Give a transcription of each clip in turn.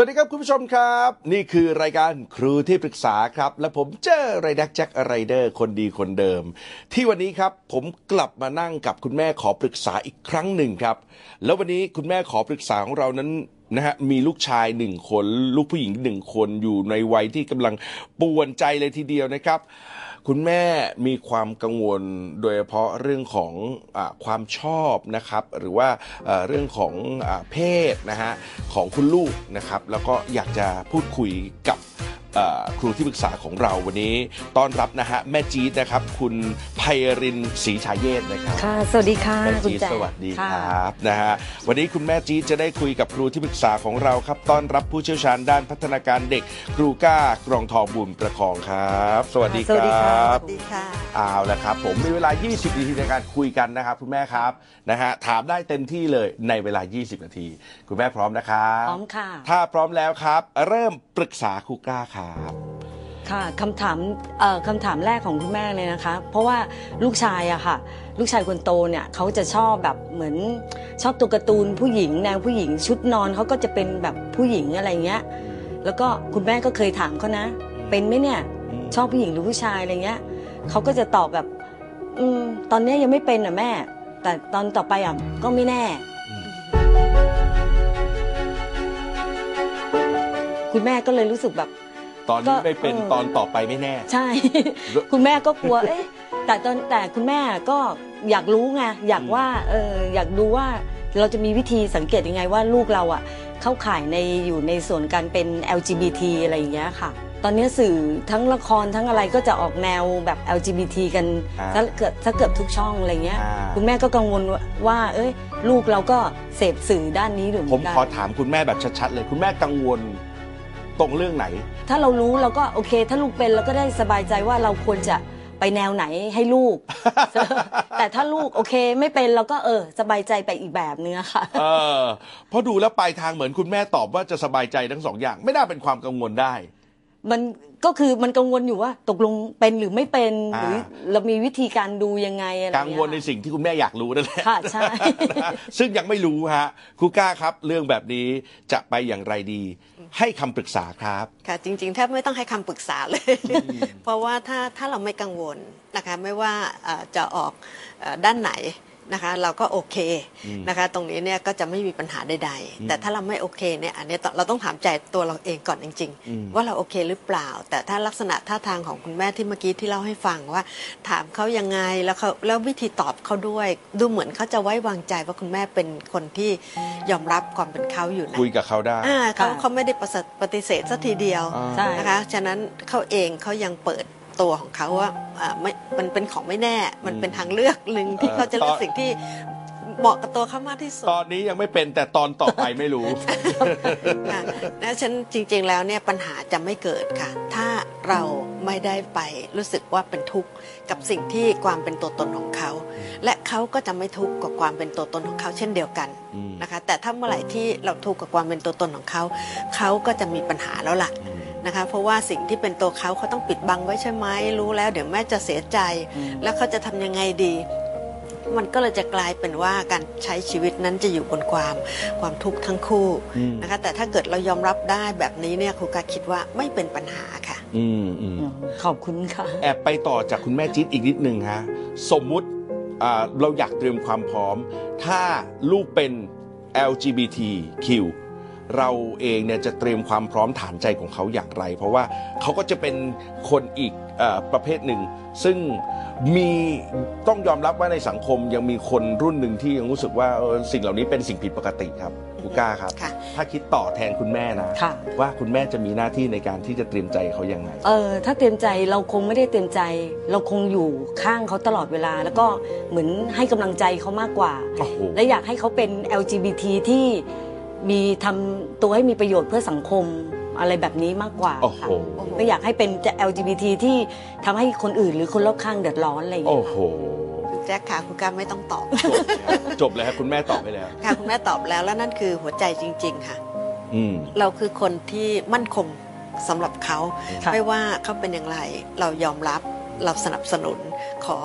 วัสดีครับคุณผู้ชมครับ นี่คือรายการครูที่ปรึกษาครับ และผมเจอไรดักแจ็คไรเดอร์คนดีคนเดิม ที่วันนี้ครับผมกลับมานั่งกับคุณแม่ขอปรึกษาอีกครั้งหนึ่งครับ แล้ววันนี้คุณแม่ขอปรึกษาของเรานั้นนะฮะมีลูกชายหนึ่งคน ลูกผู้หญิงหนึ่งคนอยู่ในวัยที่กำลังป่วนใจเลยทีเดียวนะครับ คุณแม่มีความกังวลโดยเฉพาะเรื่องของอความชอบนะครับ หรือว่าเรื่องของอเพศนะฮะของคุณลูกนะครับ แล้วก็อยากจะพูดคุยกับ ครูที่ปรึกษาของเราวันนี้ต้อนรับนะฮะแม่จี๊ดนะครับ คุณไพรินศรีชายเยศนะครับค่ะ สวัสดีค่ะแม่คุณจี๊ดแจ๊สวัสดีคค่ะรับนะฮะวันนี้คุณแม่จี๊ดจะได้คุยกับครูที่ปรึกษาของเราครับต้อนรับผู้เชี่ยวชาญด้านพัฒนาการเด็ก ครูก้ากรองทองบุญประคองครับ สวัสดีสวัสดีคค่ะรับสวัสดีค่ะเอาละครับ ผมมีเวลา 20 นาทีในการคุยกันนะครับ คุณแม่ครับนะฮะถามได้เต็มที่เลยในเวลา 20 นาที คุณแม่พร้อมนะครับพร้อมค่ะ ถ้าพร้อมแล้วครับ เริ่มปรึกษาครูก้าครับค่ะคำถามเอ่อคำถามแรกของคุณแม่เลยนะคะ เพราะว่าลูกชายอะค่ะ ลูกชายคนโตเนี่ยเขาจะชอบแบบเหมือนชอบตัวการ์ตูนผู้หญิงแนวผู้หญิงชุดนอนเขาก็จะเป็นแบบผู้หญิงอะไรเงี้ย แล้วก็คุณแม่ก็เคยถามเขานะ เป็นไหมเนี่ยชอบผู้หญิงหรือผู้ชายอะไรเงี้ยเขาก็จะตอบแบบอืมตอนเนี้ยยังไม่เป็นอะแม่ แต่ตอนต่อไปอะก็ไม่แน่ คุณแม่ก็เลยรู้สึกแบบ ตอนนี้ก็ไม่เป็นเออตอนต่อไปไม่แน่ ใช่ คุณแม่ก็กลัวเอ๊ะแต่ตอนแต่คุณแม่ก็อยากรู้ไงอยากว่าเอออยากดูว่าเราจะมีวิธีสังเกตยังไงว่าลูกเราอะเข้าข่ายในอยู่ในส่วนการเป็น LGBT อะไรอย่างเงี้ยค่ะ ตอนนี้สื่อทั้งละครทั้งอะไรก็จะออกแนวแบบ LGBT กันอ่าซะเกือบซะเกือบทุกช่องอะไรเงี้ยอ่าคุณแม่ก็กังวลว่าว่า เอ้ย ลูกเราก็เสพสื่อด้านนี้หรือผมกันขอถามคุณแม่แบบชัดๆเลย คุณแม่กังวล ตรงเรื่องไหน ถ้าเรารู้เราก็โอเค ถ้าลูกเป็นเราก็ได้สบายใจว่าเราควรจะไปแนวไหนให้ลูก แต่ถ้าลูกโอเคไม่เป็นเราก็เออ สบายใจไปอีกแบบนึงอะค่ะ เออเพราะดูแล้วปลายทางเหมือนคุณแม่ตอบว่าจะสบายใจทั้งสองอย่าง ไม่น่าเป็นความกังวลได้ มันก็คือมันกังวลอยู่ว่าตกลงเป็นหรือไม่เป็นอ่าหรือเรามีวิธีการดูยังไงอะไรกังวลในเงี้ยสิ่งที่คุณแม่อยากรู้นั่นแหละค่ะใช่นะซึ่งยังไม่รู้ฮะครูก้าครับ เรื่องแบบนี้จะไปอย่างไรดี ให้คำปรึกษาครับค่ะจริงๆแทบไม่ต้องให้คำปรึกษาเลย เพราะว่าถ้าถ้าเราไม่กังวลนะคะไม่ว่าเอ่อจะออกเอ่อด้านไหน นะคะเราก็โอเคนะคะตรงนี้เนี่ยก็จะไม่มีปัญหาใดๆ แต่ถ้าเราไม่โอเคเนี่ยอันนี้ต้องเราต้องถามใจตัวเราเองก่อนจริง ๆ ว่าเราโอเคหรือเปล่า แต่ถ้าลักษณะท่าทางของคุณแม่ที่เมื่อกี้ที่เล่าให้ฟังว่า ถามเขายังไงแล้วเขาแล้ววิธีตอบเขาด้วย ดูเหมือนเขาจะไว้วางใจว่าคุณแม่เป็นคนที่ยอมรับความเป็นเขาอยู่นะคุยกับเขาได้อ่าเขาค่ะเขาไม่ได้ประเสริฐปฏิเสธสักทีเดียวอ่าใช่นะคะฉะนั้นเขาเองเขายังเปิด ตัวของเขาว่าอ่าไม่มันเป็นของไม่แน่ มันเป็นทางเลือกหนึ่งที่เออเขาจะเลือกตอนสิ่งที่เหมาะกับตัวเขามากที่สุด ตอนนี้ยังไม่เป็นแต่ตอนต่อไปไม่รู้ค่ะและฉันจริง ๆ แล้วเนี่ยปัญหาจะไม่เกิดค่ะ ถ้าเราไม่ได้ไปรู้สึกว่าเป็นทุกข์กับสิ่งที่ความเป็นตัวตนของเขา และเขาก็จะไม่ทุกข์กับความเป็นตัวตนของเขาเช่นเดียวกันอืมนะคะ แต่ถ้าเมื่อไหร่ที่เราทุกข์กับความเป็นตัวตนของเขา เขาก็จะมีปัญหาแล้วล่ะ นะคะ เพราะว่าสิ่งที่เป็นตัวเขาเขาต้องปิดบังไว้ใช่ไหมรู้แล้ว เดี๋ยวแม่จะเสียใจ แล้วเขาจะทำยังไงดี มันก็เลยจะกลายเป็นว่าการใช้ชีวิตนั้นจะอยู่บนความความทุกข์ทั้งคู่อืมนะคะแต่ถ้าเกิดเรายอมรับได้แบบนี้เนี่ยครูกาคิดว่าไม่เป็นปัญหาค่ะ อืมอืมอืมขอบคุณค่ะ แอบไปต่อจากคุณแม่จิ๊ดอีกนิดหนึ่งฮะสมมุติอ่าเราอยากเตรียมความพร้อม ถ้าลูกเป็น LGBTQ เราเองเนี่ยจะเตรียมความพร้อมฐานใจของเขาอย่างไร เพราะว่าเขาก็จะเป็นคนอีกเออประเภทหนึ่ง ซึ่งมีต้องยอมรับว่าในสังคมยังมีคนรุ่นหนึ่งที่ยังรู้สึกว่าเออสิ่งเหล่านี้เป็นสิ่งผิดปกติครับกูก้าครับค่ะถ้าคิดต่อแทนคุณแม่นะค่ะว่าคุณแม่จะมีหน้าที่ในการที่จะเตรียมใจเขายังไงเออถ้าเต็มใจเราคงไม่ได้เต็มใจ เราคงอยู่ข้างเขาตลอดเวลา แล้วก็เหมือนให้กำลังใจเขามากกว่าโอ้โหและอยากให้เขาเป็น LGBT ที่ มีทำตัวให้มีประโยชน์เพื่อสังคมอะไรแบบนี้มากกว่าโอ้โห ค่ะไม่อยากให้เป็นจะ LGBT ที่ทำให้คนอื่นหรือคนรอบข้างเดือดร้อนอะไรอย่างโอ้เงี้ยโห คุณแจ็คค่ะคุณกาไม่ต้องตอบ จบเลยครับคุณแม่ตอบไปแล้ว ค่ะคุณแม่ตอบแล้วแล้วนั่นคือหัวใจจริง ๆ ค่ะ อืม เราคือคนที่มั่นคงสำหรับเขา ค่ะ ไม่ว่าเขาเป็นอย่างไร เรายอมรับเราสนับสนุนขอ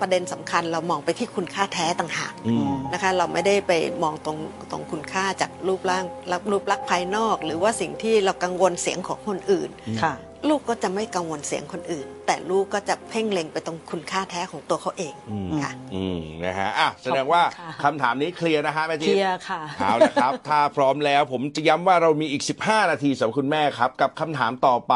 ประเด็นสำคัญเรามองไปที่คุณค่าแท้ต่างหากอืมนะคะเราไม่ได้ไปมองตรงตรงคุณค่าจากรูปร่างรูปลักษณ์ภายนอก หรือว่าสิ่งที่เรากังวลเสียงของคนอื่นค่ะลูกก็จะไม่กังวลเสียงคนอื่น แต่ลูกก็จะเพ่งเล็งไปตรงคุณค่าแท้ของตัวเขาเองอืมค่ะอืมนะฮะอะแสดงว่าขอบคุณค่ะคำถามนี้เคลียร์นะฮะแม่เคจิ๊ลีบยร์ค่ะเอาละครับ ถ้าพร้อมแล้วผมจะย้ำว่าเรามีอีก 15 นาทีสำหรับคุณแม่ครับ กับคำถามต่อไป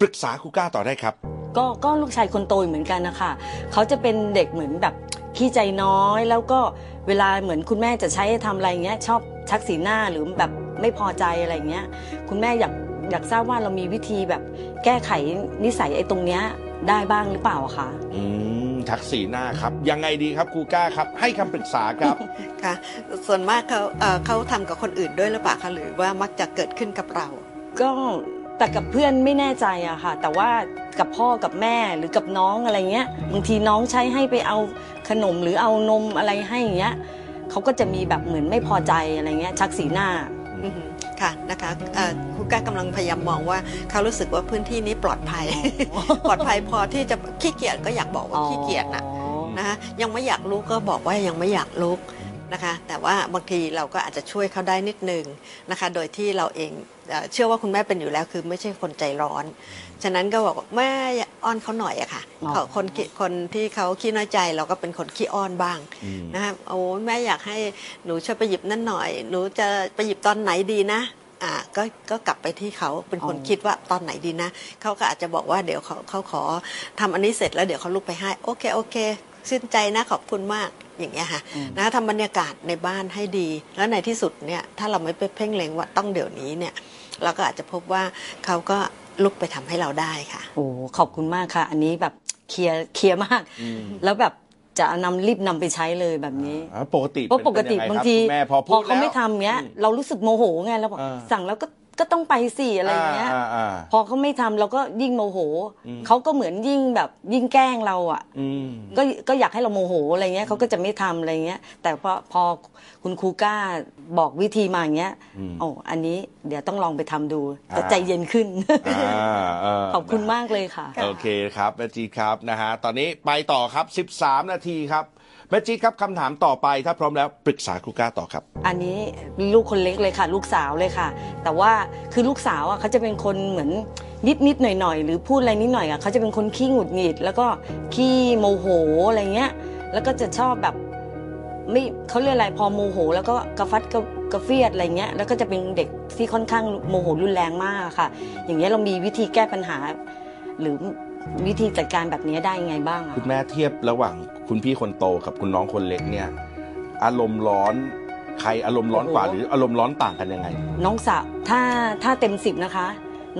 ปรึกษาครูก้าต่อได้ครับ ก็ก็ลูกชายคนโตเหมือนกันนะคะเขาจะเป็นเด็กเหมือนแบบขี้ใจน้อยแล้วก็เวลาเหมือนคุณแม่จะใช้ทำอะไรเงี้ย ชอบชักสีหน้าหรือแบบไม่พอใจอะไรเงี้ย คุณแม่อยากอยากทราบว่าเรามีวิธีแบบแก้ไขนิสัยไอ้ตรงเนี้ยได้บ้างหรือเปล่าอะคะ อืมทักสีหน้าครับ ยังไงดีครับครูก้าครับ ให้คำปรึกษาครับ ค่ะ ส่วนมากเขาเอ่อเขาทำกับคนอื่นด้วยหรือเปล่าคะหรือว่ามักจะเกิดขึ้นกับเรา ก็ แต่กับเพื่อนไม่แน่ใจอะค่ะ แต่ว่ากับพ่อกับแม่หรือกับน้องอะไรเงี้ยบางทีน้องใช้ให้ไปเอาขนมหรือเอานมอะไรให้อย่างเงี้ยเขาก็จะมีแบบเหมือนไม่พอใจอะไรเงี้ยชักสีหน้าอือหือค่ะนะคะเอ่อครูก้ากำลังพยายามมองว่าเขารู้สึกว่าพื้นที่นี้ปลอดภัย ปลอดภัยพอที่จะขี้เกียจก็อยากบอกว่าขี้เกียจนะอ๋อนะคะยังไม่อยากลุกก็บอกว่ายังไม่อยากลุก นะคะ แต่ว่าบางทีเราก็อาจจะช่วยเขาได้นิดนึงนะคะ โดยที่เราเองเอ่อเชื่อว่าคุณแม่เป็นอยู่แล้วคือไม่ใช่คนใจร้อน ฉะนั้นก็บอกว่าแม่อย่าอ้อนเขาหน่อยอะค่ะอ๋อเขาคนขี้คนที่เขาขี้น้อยใจเราก็เป็นคนขี้อ้อนบ้างอืมนะคะโอ้แม่อยากให้หนูช่วยไปหยิบนั่นหน่อย หนูจะไปหยิบตอนไหนดีนะอ่าก็ก็กลับไปที่เขาเป็นคนคิดว่าตอนไหนดีนะเขาก็อาจจะบอกว่าเดี๋ยวเขาเขาขอทำอันนี้เสร็จแล้วเดี๋ยวเขาลุกไปให้โอเคโอเค ชื่นใจนะขอบคุณมากอย่างเงี้ยค่ะอืมนะทำบรรยากาศในบ้านให้ดี แล้วในที่สุดเนี่ยถ้าเราไม่ไปเพ่งเล็งว่าต้องเดี๋ยวนี้เนี่ยเราก็อาจจะพบว่าเขาก็ลุกไปทำให้เราได้ค่ะโอ้ขอบคุณมากค่ะ อันนี้แบบเคลียร์เคลียร์มาก แล้วแบบจะนำรีบนำไปใช้เลยแบบนี้อ่าปกติเพราะปกติเป็นยับางไคทีคุณแม่พอพูดเขาไม่แล้วทำเงี้ยอืมเรารู้สึกโมโหไงเราบอกอ่าสั่งแล้วก็ ก็ต้องไปสิอะไรอย่างเงี้ยอ่าอ่าพอเขาไม่ทำเราก็ยิ่งโมโหอืมเขาก็เหมือนยิ่งแบบยิ่งแกล้งเราอะอืมก็ก็อยากให้เราโมโหอะไรเงี้ยเขาก็จะไม่ทำอะไรเงี้ย แต่พอพอคุณครูกล้าบอกวิธีมาอย่างเงี้ยอืมโอ้อันนี้เดี๋ยวต้องลองไปทำดูอ่าจะใจเย็นขึ้นอ่าาขอบคุณมากเลยค่ะค่ะ โอเคครับแม่จีดครับนะฮะตอนนี้ไปต่อครับ 13 นาทีครับ แม่จีดครับคำถามต่อไปถ้าพร้อมแล้วปรึกษาครูก้าต่อครับ อันนี้ลูกคนเล็กเลยค่ะ ลูกสาวเลยค่ะ แต่ว่าคือลูกสาวอะเขาจะเป็นคนเหมือนนิดนิดหน่อยหน่อยหรือพูดอะไรนิดหน่อยอะเขาจะเป็นคนขี้หงุดหงิด แล้วก็ขี้โมโหอะไรเงี้ย แล้วก็จะชอบแบบไม่เขาเรียกอะไรพอโมโห แล้วก็กระฟัดกระกระเฟียดอะไรเงี้ยแล้วก็จะเป็นเด็กที่ค่อนข้างโมโหรุนแรงมากค่ะ อย่างเงี้ยเรามีวิธีแก้ปัญหา หรือ วิธีจัดการแบบนี้ได้ยังไงบ้างอะคุณแม่เทียบระหว่างคุณพี่คนโตกับคุณน้องคนเล็กเนี่ย อารมณ์ร้อนใครอารมณ์ร้อนกว่าหรืออารมณ์ร้อนต่างกันยังไง น้องสาวถ้าถ้าเต็มสิบนะคะ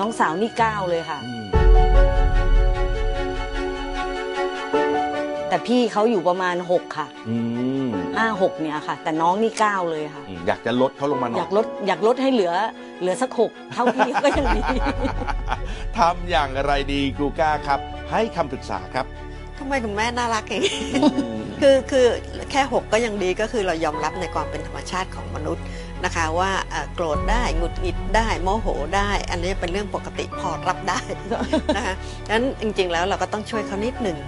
น้องสาวนี่เก้าเลยค่ะอืมแต่พี่เขาอยู่ประมาณ6ค่ะ อืม 5 6เนี่ยค่ะ แต่น้องนี่9เลยค่ะ อืมอยากจะลดเขาลงมาหน่ออย ยากลดอยากลดให้เหลือเหลือสักหกเท่าพี่ก็ยังดี ทำอย่างไรดีครูก้าครับ ให้คำปรึกษาครับ ทำไมคุณแม่น่ารักอย่างนี้คือคือแค่ 6 ก็ยังดีก็คือเรายอมรับในความเป็นธรรมชาติของมนุษย์ นะคะว่าเอ่อโกรธได้หงุดหงิดได้โมโหได้ อันนี้เป็นเรื่องปกติพอรับได้นะคะนั้นจริงๆแล้วเราก็ต้องช่วยเขานิดหนึ่ง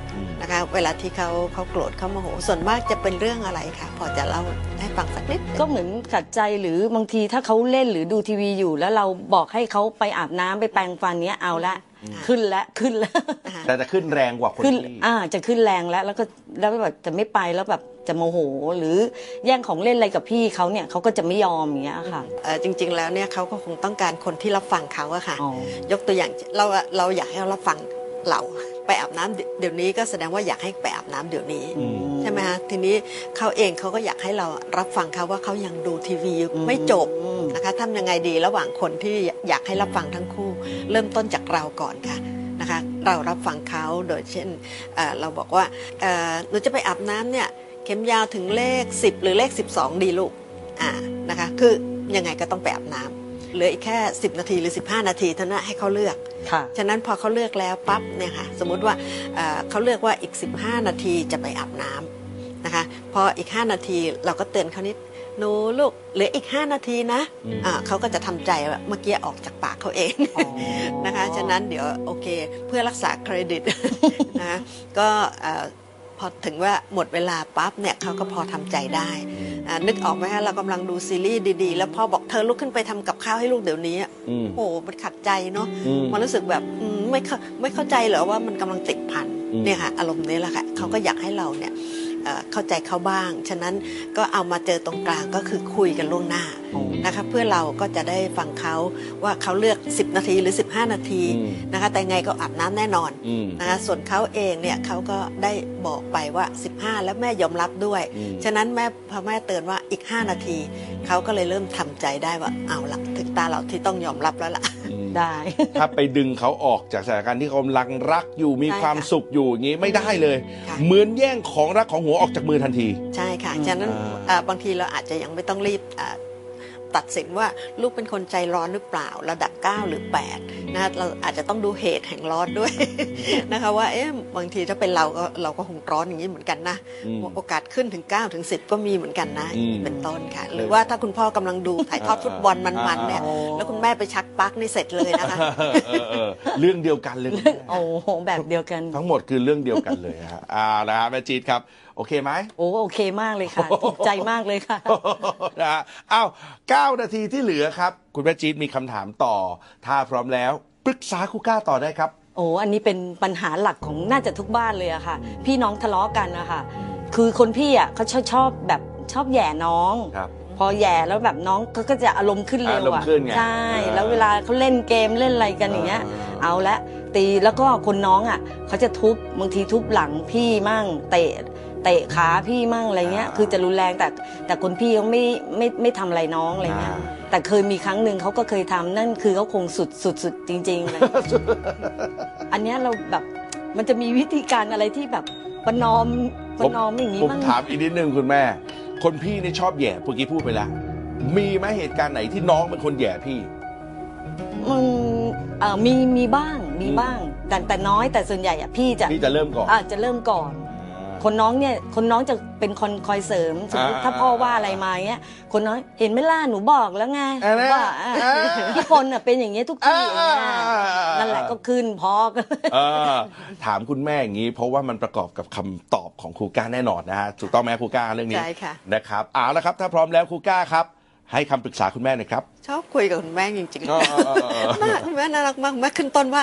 นะคะเวลาที่เขาเขาโกรธเขาโมโห ส่วนมากจะเป็นเรื่องอะไรคะพอจะเล่าให้ฟังสักนิดก็เหมือนขัดใจหรือบางทีถ้าเขาเล่นหรือดูทีวีอยู่ แล้วเราบอกให้เขาไปอาบน้ำไปแปรงฟันเนี้ยเอาละ ขึ้นแล้วขึ้นแล้วนะคะแต่จะขึ้นแรงกว่าคนขึ้นที่อ่าจะขึ้นแรงแล้วแล้วก็แล้วแบบจะไม่ไปแล้วแบบจะโมโหหรือแย่งของเล่นอะไรกับพี่เขาเนี่ยเขาก็จะไม่ยอมอย่างเงี้ยค่ะ เอ่อจริงๆแล้วเนี่ยเขาก็คงต้องการคนที่รับฟังเขาอะค่ะ อ๋อ ยกตัวอย่างเราเราอยากให้เขารับฟังเรา ไปอาบน้ำเดี๋ยวนี้ก็แสดงว่าอยากให้ไปอาบน้ำเดี๋ยวนี้อืมใช่ไหมคะทีนี้เขาเองเขาก็อยากให้เรารับฟังเขาว่าเขายังดูทีวีอืมไม่จบอืมนะคะทำยังไงดีระหว่างคนที่อยากให้รับฟังทั้งคู่ เริ่มต้นจากเราก่อนค่ะนะคะ เรารับฟังเขาโดยเช่นเอ่อเราบอกว่าเอ่อหนูจะไปอาบน้ำเนี่ยเข็มยาวถึงเลข 10 หรือเลข 12 ดีลูกอ่านะคะคือยังไงก็ต้องไปอาบน้ำ เหลืออีกแค่ 10 นาทีหรือ 15 นาทีเท่านั้นให้เขาเลือก ค่ะฉะนั้นพอเขาเลือกแล้วปั๊บเนี่ยค่ะ สมมุติว่าเอ่อเขาเลือกว่าอีก 15 นาทีจะไปอาบน้ำนะคะ พออีก 5 นาทีเราก็เตือนเขานิดหนูลูกเหลืออีก 5 นาทีนะอืมอ่าเขาก็จะทำใจว่าเมื่อกี้ออกจากปากเขาเองอ๋อนะคะ ฉะนั้นเดี๋ยวโอเคเพื่อรักษาเครดิต นะคะก็เอ่อพพ อถึงว่าหมดเวลาปั๊บเนี่ยเขาก็พอทำใจได้อ่านึกออกไหมฮะเรากำลังดูซีรีส์ดีๆ แล้วพ่อบอกเธอลุกขึ้นไปทำกับข้าวให้ลูกเดี๋ยวนี้อะอืมโอ้โหมันขัดใจเนาะอืมมันรู้สึกแบบอืมไม่เข้าไม่เข้าใจเหรอว่ามันกำลังติดพันอืมเนี่ยค่ะอารมณ์นี้แหละค่ะเขาก็อยากให้เราเนี่ย เอ่อเข้าใจเขาบ้าง ฉะนั้นก็เอามาเจอตรงกลางก็คือคุยกันล่วงหน้าอืมนะคะเพื่อเราก็จะได้ฟังเขาว่าเขาเลือก 10 นาทีหรือ 15 นาทีอืมนะคะแต่ไงก็อาบน้ำแน่นอนอืมนะคะส่วนเขาเองเนี่ยเขาก็ได้บอกไปว่า 15 แล้วแม่ยอมรับด้วยอืมฉะนั้นแม่พอแม่เตือนว่าอีก 5 นาทีเขาก็เลยเริ่มทำใจได้ว่าเอาละถึงตาเราที่ต้องยอมรับแล้วล่ะอืม ได้ ถ้าไปดึงเขาออกจากสถานการณ์ที่เขากำลังรักอยู่มีใช่ความค่ะสุขอยู่อย่างนี้ไม่ได้เลยค่ะเหมือนแย่งของรักของหัวออกจากมือทันที ใช่ค่ะอืมฉะนั้นอ่าเอ่อบางทีเราอาจจะยังไม่ต้องรีบอ่า ตัดสินว่าลูกเป็นคนใจร้อนหรือเปล่า ระดับ 9 หรือ8นะเราอาจจะต้องดูเหตุแห่งร้อนด้วยนะคะว่าเอ๊ะบางทีถ้าเป็นเราก็เราก็คงร้อนอย่างนี้เหมือนกันนะอืมโอกาสขึ้นถึง 9 ถึง 10 ก็มีเหมือนกันนะอืมเป็นต้นค่ะ หรือว่าถ้าคุณพ่อกำลังดูถ่ายทอดฟุตบอลมันๆเนี่ยอ่าแล้วคุณแม่ไปชักปลั๊กนี่เสร็จเลยนะคะเออเออเรื่องเดียวกันเลยโอ้โหแบบเดียวกัน ทั้งหมดคือเรื่องเดียวกันเลยฮะอ่านะฮะแม่จีดครับโอเคไหมโอ้โอเคมากเลยค่ะถูกใจมากเลยค่ะ นะฮะอ้าวเก้านาทีที่เหลือครับ คุณแม่จีดมีคำถามต่อ ถ้าพร้อมแล้ว ปรึกษาครูก้าต่อได้ครับ โอ้อันนี้เป็นปัญหาหลักของน่าจะทุกบ้านเลยอะค่ะ พี่น้องทะเลาะกันนะคะคือคนพี่อะเขาชอบชอบแบบชอบแหย่น้อง ครับ พอแหย่แล้วแบบน้องเขาก็จะอารมณ์ขึ้นเร็วอารมอะณ์ขึ้นไงใช่ อ่าแล้วเวลาเขาเล่นเกมเล่นอะไรกันอย่างเงี้ย อ่า เอาละตีแล้วก็คนน้องอะเขาจะทุบบางทีทุบหลังพี่มั่งเตะ เตะขาพี่มั่งอะไรเงี้ย คือจะรุนแรงแต่แต่คนพี่เขาไม่ไม่ไม่ทำอะไรน้องอะไรเงี้ย อ่า แต่เคยมีครั้งหนึ่งเขาก็เคยทำนั่นคือเขาคงสุดสุดสุดจริงๆเลยอันเนี้ยเราแบบมันจะมีวิธีการอะไรที่แบบประนอมประนอมอย่างนี้ผมบ้างถามอีกนิดนึงคุณแม่ คนพี่นี่ชอบแหย่เมื่อกี้พูดไปแล้ว มีไหมเหตุการณ์ไหนที่น้องเป็นคนแหย่พี่ มันเอ่อมีมีบ้างมีบ้าง แต่แต่น้อยแต่ส่วนใหญ่อะพี่จะพี่จะเริ่มก่อนอะจะเริ่มก่อน คนน้องเนี่ยคนน้องจะเป็นคนคอยเสริมสมมติอ่าถ้าพ่อว่าอะไรมาเงี้ย คนน้อยเห็นไหมล่ะหนูบอกแล้วไงอ่านะว่าอะอ่า พี่พลน่ะเป็นอย่างเงี้ยทุกที่อย่างเงี้ยอ่านั่นแหละก็ขึ้นพอกันเออถามคุณแม่อย่างนี้ เพราะว่ามันประกอบกับคำตอบของครูก้าแน่นอนนะฮะถูกต้องไหมครูก้าเรื่องนี้ใช่ค่ะ นะครับเอาละครับ ถ้าพร้อมแล้วครูก้าครับ ให้คำปรึกษาคุณแม่หน่อยครับ ชอบคุยกับคุณแม่จริงเออเออเออๆมากคุณแม่น่ารักมากแม่ขึ้นต้นว่า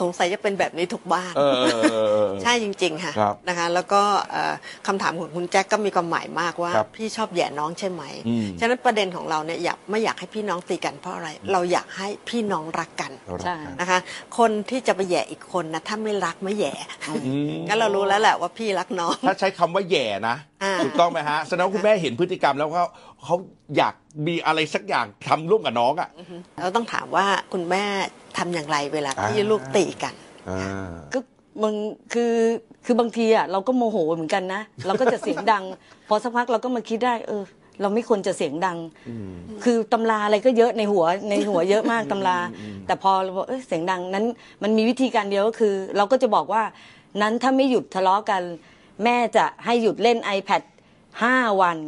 สงสัยจะเป็นแบบนี้ทุกบ้านเออเออเออเออใช่จริง ๆ ค่ะครับนะคะ แล้วก็เอ่อคำถามของคุณแจ็คก็มีความหมายมากว่าครับพี่ชอบแหย่น้องใช่ไหมอืมฉะนั้นประเด็นของเราเนี่ยอยากไม่อยากให้พี่น้องตีกันเพราะอะไร เราอยากให้พี่น้องรักกันเรารักใช่กันนะคะ คนที่จะไปแหย่อีกคนนะถ้าไม่รักไม่แหย่อืมงั้นเรารู้แล้วแหละว่าพี่รักน้อง ถ้าใช้คำว่าแหย่นะอ่า ถูกต้องไหมฮะแสดงว่าคุณแม่เห็นพฤติกรรมแล้วเขาเขาอยากมีอะไรสักอย่างทำร่วมกับน้องอะ เราต้องถามว่าคุณแม่ทำอย่างไรเวลาที่อ่า ลูกตีกัน อ่า ก็มึงคือคือบางทีอะเราก็โมโหเหมือนกันนะ เราก็จะเสียงดัง พอสักพักเราก็มาคิดได้ เออ เราไม่ควรจะเสียงดัง คือตำราอะไรก็เยอะในหัวในหัวเยอะมากตำรา แต่พอเราบอกเอยเสียงดังนั้น มันมีวิธีการเดียวก็คือ เราก็จะบอกว่านั้นถ้าไม่หยุดทะเลาะกัน แม่จะให้หยุดเล่น iPad ห้าวัน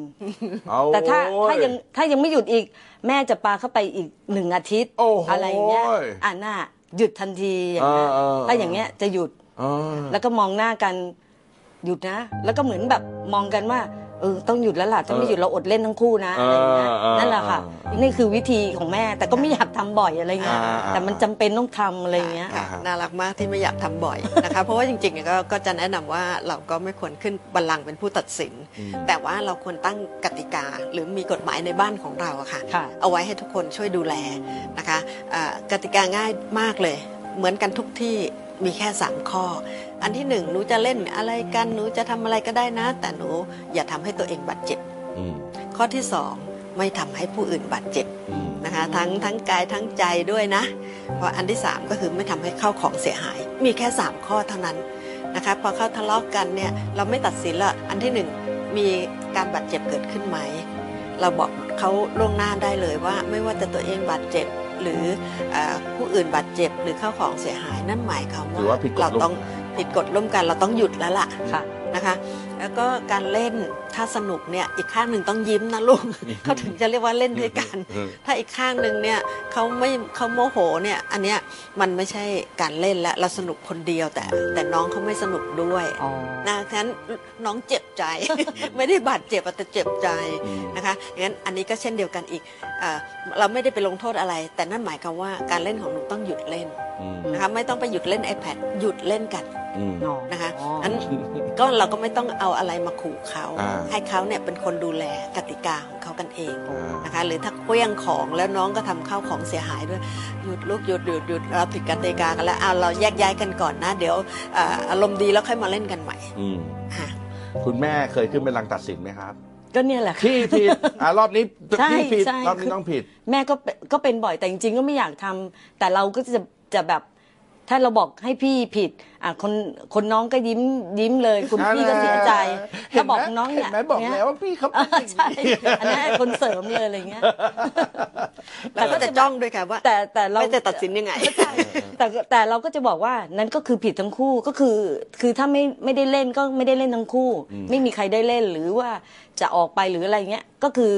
เอาแต่ถ้าโอ้ ถ้ายังถ้ายังไม่หยุดอีก แม่จะปาเข้าไปอีกหนึ่งอาทิตย์โอ้โหอะไรอย่างเงี้ยอ่าน่าหยุดทันทีอย่างเงี้ยเออเออถ้าอย่างเงี้ยจะหยุด อ่า แล้วก็มองหน้ากันหยุดนะ แล้วก็เหมือนแบบมองกันว่า เออต้องหยุดแล้วล่ะถ้าไม่หยุดเราอดเล่นทั้งคู่นะอะไรอย่างเงี้ยเออเออนั่นแหละค่ะเออนี่คือวิธีของแม่แต่ก็ไม่อยากทำบ่อยอะไรเงี้ยอ่าอ่า แต่มันจำเป็นต้องทำอะไรอย่างเงี้ย ค่ะอ่าฮะ น่ารักมากที่ไม่อยากทำบ่อยนะคะ เพราะว่าจริงๆก็ก็จะแนะนำว่าเราก็ไม่ควรขึ้นบัลลังก์เป็นผู้ตัดสิน แต่ว่าเราควรตั้งกติกาหรือมีกฎหมายในบ้านของเราอะค่ะ ค่ะ เอาไว้ให้ทุกคนช่วยดูแลนะคะอ่ากติกาง่ายมากเลย เหมือนกันทุกที่ มีแค่3ข้อ อันที่หนึ่งหนูจะเล่นอะไรกันหนูจะทำอะไรก็ได้นะ แต่หนูอย่าทำให้ตัวเองบาดเจ็บอืมข้อที่สองไม่ทำให้ผู้อื่นบาดเจ็บอืมนะคะทั้งทั้งกายทั้งใจด้วยนะ เพราะอันที่3ก็คือไม่ทำให้เข้าของเสียหาย มีแค่3ข้อเท่านั้นนะคะพอเขาทะเลาะกันเนี่ยเราไม่ตัดสินละอันที่1มีการบาดเจ็บเกิดขึ้นไหม เราบอกเขาล่วงหน้าได้เลยว่า ไม่ว่าจะตัวเองบาดเจ็บ หรือเออผู้อื่นบาดเจ็บหรือเข้าของเสียหายนั่นหมายความถือว่าผิดกฎเราร่วมต้องผิดกฎร่วมกันเราต้องหยุดแล้วล่ะค่ะ นะคะ แล้วก็การเล่นถ้าสนุกเนี่ยอีกข้างหนึ่งต้องยิ้มนะลูกเขาถึงจะเรียกว่าเล่นด้วยกันอืมถ้าอีกข้างหนึ่งเนี่ยเขาไม่เขาโมโหเนี่ยอันเนี้ยมันไม่ใช่การเล่นแล้วเราสนุกคนเดียวแต่ แต่น้องเขาไม่สนุกด้วยอ๋อนะฉะนั้นน้องเจ็บใจ ไม่ได้บาดเจ็บแต่เจ็บใจอืมนะคะงั้นอันนี้ก็เช่นเดียวกันอีกเออเราไม่ได้ไปลงโทษอะไร แต่นั่นหมายความว่าการเล่นของหนูต้องหยุดเล่นอืมนะคะไม่ต้องไปหยุดเล่น iPad หยุดเล่นกันอืมอ๋อ นะคะอ๋ออันก็เราก็ไม่ต้องเอาอะไรมาขู่เขาอ่าให้เขาเนี่ยเป็นคนดูแลกติกาของเขากันเองอ่านะคะหรือถ้าเคลี้ยงของแล้วน้องก็ทำข้าวของเสียหายด้วยหยุดลูกหยุดหยุดหยุดเราผิดกติกากันแล้วเอาเราแยกย้ายกันก่อนนะ เดี๋ยวเอ่ออารมณ์ดีแล้วค่อยมาเล่นกันใหม่อืมค่ะคุณแม่เคยขึ้นเป็นรังตัดสินไหมครับก็เนี่ยแหละค่ะพี่ผิดอ่ารอบนี้ใช่พี่ผิดใช่รอบนี้ต้องผิด แม่ก็เป็นก็เป็นบ่อยแต่จริงๆก็ไม่อยากทำแต่เราก็จะจะแบบ ถ้าเราบอกให้พี่ผิดอะคนคนน้องก็ยิ้มยิ้มเลย คุณพี่ก็เสียใจเห็นไหมถ้าบอกน้องเนี่ยเห็นไหมบอกเนี่ยแล้วว่าพี่เขาเอเป็นอใช่อันนั้นคนเสริมเลยอะไรเงี้ยแล้วก็จะจ้องด้วยค่ะว่า แต่แต่เราไม่จะตัดสินยังไงแต่แต่เราก็จะบอกว่านั้นก็คือผิดทั้งคู่ก็คือ คือถ้าไม่ไม่ได้เล่นก็ไม่ได้เล่นทั้งคู่ ไม่มีใครได้เล่นหรือว่าจะออกไปหรืออะไรเงี้ยก็คือ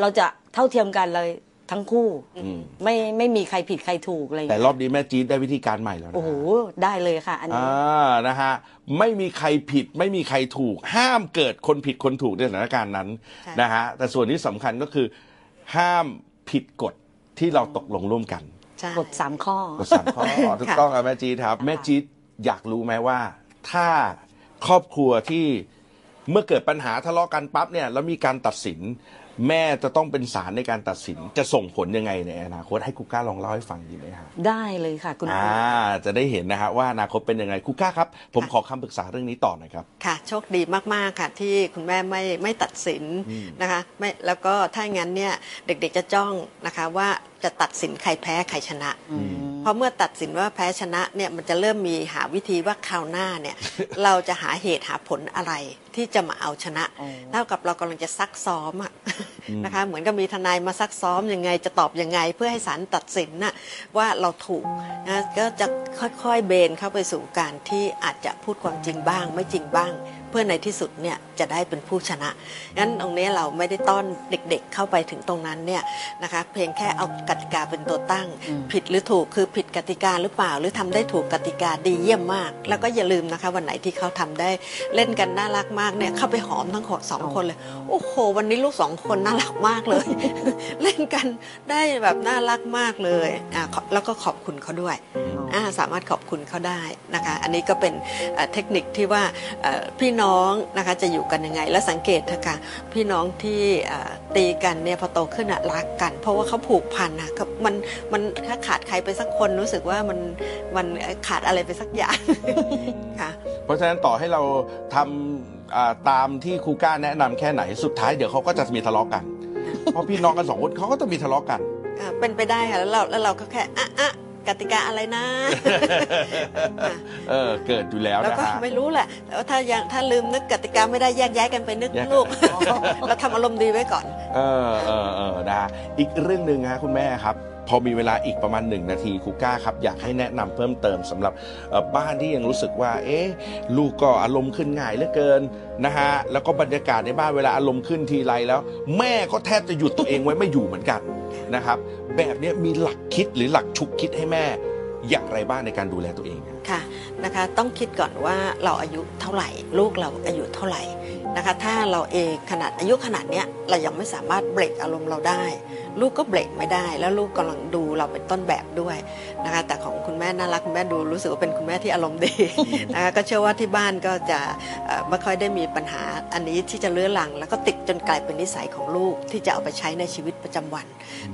เราจะเท่าเทียมกันเลย ทั้งคู่อืมไม่ไม่มีใครผิดใครถูกอะไรแต่เงี้ยรอบนี้แม่จี๊ดได้วิธีการใหม่แล้วนะโอ้โหได้เลยค่ะ อันนี้อ่านะฮะไม่มีใครผิดไม่มีใครถูก ห้ามเกิดคนผิดคนถูกในสถานการณ์นั้นใช่นะฮะแต่ส่วนที่สำคัญก็คือ ห้ามผิดกฎที่เราตกลงร่วมกันใช่กดสามข้อกฎสามข้อถูกต้องครับแม่จี๊ดครับ แม่จี๊ดอยากรู้ไหมว่า ถ้าครอบครัวที่เมื่อเกิดปัญหาทะเลาะกันปั๊บเนี่ยแล้วมีการตัดสิน แม่จะต้องเป็นศาลในการตัดสินจะส่งผลยังไงในอนาคตให้คุก้าลองเล่าให้ฟังดีไหมครับได้เลยค่ะ คุณอ่าจะได้เห็นนะฮะว่าอนาคตเป็นยังไงคุก้าครับ ผมขอคำปรึกษาเรื่องนี้ต่อหน่อยครับค่ะ โชคดีมากๆค่ะ ที่คุณแม่ไม่ไม่ตัดสินนะคะไม่แล้วก็ถ้าอย่างนั้นเนี่ยเด็กๆจะจ้องนะคะว่า จะตัดสินใครแพ้ใครชนะ เพราะเมื่อตัดสินว่าแพ้ชนะเนี่ยมันจะเริ่มมีหาวิธีว่าคราวหน้าเนี่ยเราจะหาเหตุหาผลอะไรที่จะมาเอาชนะอ๋อเท่ากับเรากำลังจะซักซ้อมอะนะคะเหมือนกับมีทนายมาซักซ้อมยังไงจะตอบยังไง เพื่อให้ศาลตัดสินน่ะว่าเราถูกนะก็จะค่อยๆเบนเข้าไปสู่การที่อาจจะพูดความจริงบ้าง ไม่จริงบ้าง เพื่อในที่สุดเนี่ยจะได้เป็นผู้ชนะงั้นตรงนี้เราไม่ได้ต้อนเด็กๆ เข้าไปถึงตรงนั้นเนี่ยนะคะเพียงแค่เอากติกาเป็นตัวตั้ง ผิดหรือถูกคือผิดกติกาหรือเปล่า หรือทำได้ถูกกติกาดีเยี่ยมมาก แล้วก็อย่าลืมนะคะวันไหนที่เขาทำได้เล่นกันน่ารักมากเนี่ยเข้าไปหอมทั้งสองคนเลยโอ้โหวันนี้ลูกสองคนน่ารักมากเลย เล่นกันได้แบบน่ารักมากเลยอะขอแล้วก็ขอบคุณเขาด้วยอ่าสามารถขอบคุณเขาได้นะคะ อันนี้ก็เป็นเอ่อเทคนิคที่ว่าเอ่อพี่น้องนะคะจะอยู่กันยังไง แล้วสังเกตเถอะค่ะพี่น้องที่เอ่อตีกันเนี่ยพอโตขึ้นอะรักกัน เพราะว่าเขาผูกพันนะก็มันมันถ้าขาดใครไปสักคนรู้สึกว่ามันมันขาดอะไรไปสักอย่างค่ะเพราะฉะนั้นต่อให้เราทำอ่าตามที่ครูก้าแนะนำแค่ไหนสุดท้ายเดี๋ยวเขาก็จะมีทะเลาะกันเพราะพี่น้องกันสองคนเขาก็ต้องมีทะเลาะกันอ่าเป็นไปได้ค่ะแล้วเราแล้วเราก็แค่อะอะ กติกาอะไรนะอะเออเกิดอยู่แล้วแล้วนะก็ฮะไม่รู้แหละแต่ว่าถ้ายังถ้าลืมนึกกติกาไม่ได้แยกย้ายกันไปนึกแยกลูกเราทำอารมณ์ดีไว้ก่อน เออเออเออนะฮะอีกเรื่องหนึ่งฮะคุณแม่ครับ พอมีเวลาอีกประมาณหนึ่งนาทีครูก้าครับ อยากให้แนะนำเพิ่มเติมสำหรับเอ่อบ้านที่ยังรู้สึกว่า เอ๊ะลูกก็อารมณ์ขึ้นง่ายเหลือเกินนะฮะแล้วก็บรรยากาศในบ้านเวลาอารมณ์ขึ้นทีไรแล้ว แม่ก็แทบจะหยุดตัวเองไว้ไม่อยู่เหมือนกันนะครับ แบบนี้มีหลักคิดหรือหลักชุกคิดให้แม่ อย่างไรบ้างในการดูแลตัวเองค่ะนะคะต้องคิดก่อนว่าเราอายุเท่าไหร่ ลูกเราอายุเท่าไหร่นะคะ ถ้าเราเองขนาดอายุขนาดเนี้ยเรายังไม่สามารถเบรกอารมณ์เราได้ ลูกก็เบรกไม่ได้ แล้วลูกกำลังดูเราเป็นต้นแบบด้วยนะคะแต่ของคุณแม่น่ารักคุณแม่ดูรู้สึกว่าเป็นคุณแม่ที่อารมณ์ดีนะคะก็เชื่อว่าที่บ้านก็จะไม่ค่อยได้มีปัญหาอันนี้ที่จะเลื้อรัง แล้วก็ติดจนกลายเป็นนิสัยของลูกที่จะเอาไปใช้ในชีวิตประจำวัน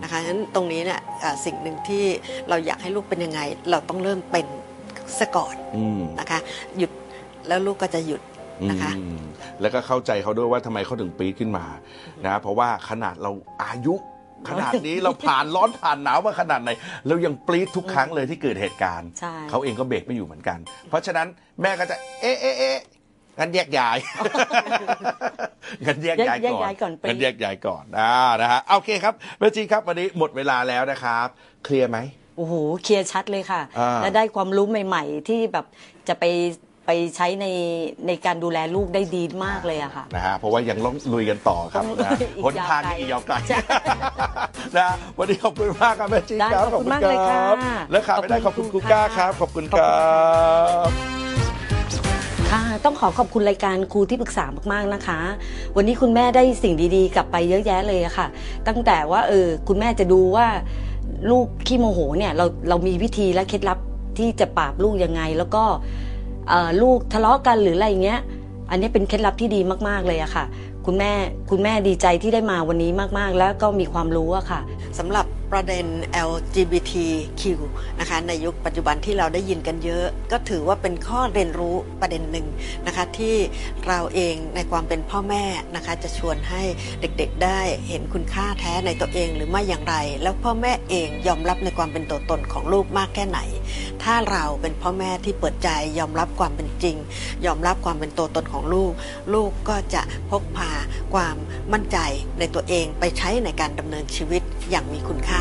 นะคะฉะนั้นตรงนี้เนี่ยสิ่งหนึ่งที่เราอยากให้ลูกเป็นยังไง เราต้องเริ่มเป็นซะก่อนนะคะหยุดแล้วลูกก็จะหยุดนะคะแล้วก็เข้าใจเขาด้วยว่าทำไมเขาถึงปี๊ดขึ้นมานะเพราะว่าขนาดเราอายุ ขนาดนี้เราผ่านร้อนผ่านหนาวมาขนาดไหนเรายังปรี๊ดทุกครั้งเลยที่เกิดเหตุการณ์ใช่ เขาเองก็เบรกไม่อยู่เหมือนกัน เพราะฉะนั้นแม่ก็จะ เอ๊ะเอ๊ะเอ๊ะงั้นแยกย้ายงั้นแยกย้ายแยกก่อนย้ายก่อนปรี๊ดงั้นแยกย้ายก่อนอ่านะฮะโอเคครับแม่จีครับวันนี้หมดเวลาแล้วนะครับ เคลียร์ไหม โอ้โหเคลียร์ชัดเลยค่ะ อ่า และได้ความรู้ใหม่ ๆ ที่แบบจะไป ไปใช้ในในการดูแลลูกได้ดีมากเลยอะค่ะ นะฮะเพราะว่ายังต้องลุยกันต่อครับต้องนะลุยอีกหนทางยาวไกลยังอีกยาวไกลใช่นะวันนี้ขอบคุณมากครับแม่จิ๊กได้ครับขอบคุณมากเลยค่ะและขาดไม่ได้ขขออบบคุคุณณครูค่ะก้าครับ ขอบคุณครับ ค่ะต้องขอขอบคุณรายการครูที่ปรึกษามากๆนะคะ วันนี้คุณแม่ได้สิ่งดีๆ กลับไปเยอะแยะเลยอะค่ะ ตั้งแต่ว่าเออคุณแม่จะดูว่าลูกขี้โมโหเนี่ยเราเรามีวิธีและเคล็ดลับที่จะปราบลูกยังไง แล้วก็เอ่อ ลูกทะเลาะกันหรืออะไรอย่างเงี้ย อันนี้เป็นเคล็ดลับที่ดีมากๆเลยอะค่ะ คุณแม่คุณแม่ดีใจที่ได้มาวันนี้มากๆ แล้วก็มีความรู้อะค่ะสำหรับ ประเด็น LGBTQ นะคะในยุคปัจจุบันที่เราได้ยินกันเยอะ ก็ถือว่าเป็นข้อเรียนรู้ประเด็นหนึ่งนะคะที่เราเองในความเป็นพ่อแม่นะคะจะชวนให้เด็กๆได้เห็นคุณค่าแท้ในตัวเองหรือไม่อย่างไร แล้วพ่อแม่เองยอมรับในความเป็นตัวตนของลูกมากแค่ไหน ถ้าเราเป็นพ่อแม่ที่เปิดใจยอมรับความเป็นจริง ยอมรับความเป็นตัวตนของลูก ลูกก็จะพกพาความมั่นใจในตัวเองไปใช้ในการดำเนินชีวิตอย่างมีคุณค่า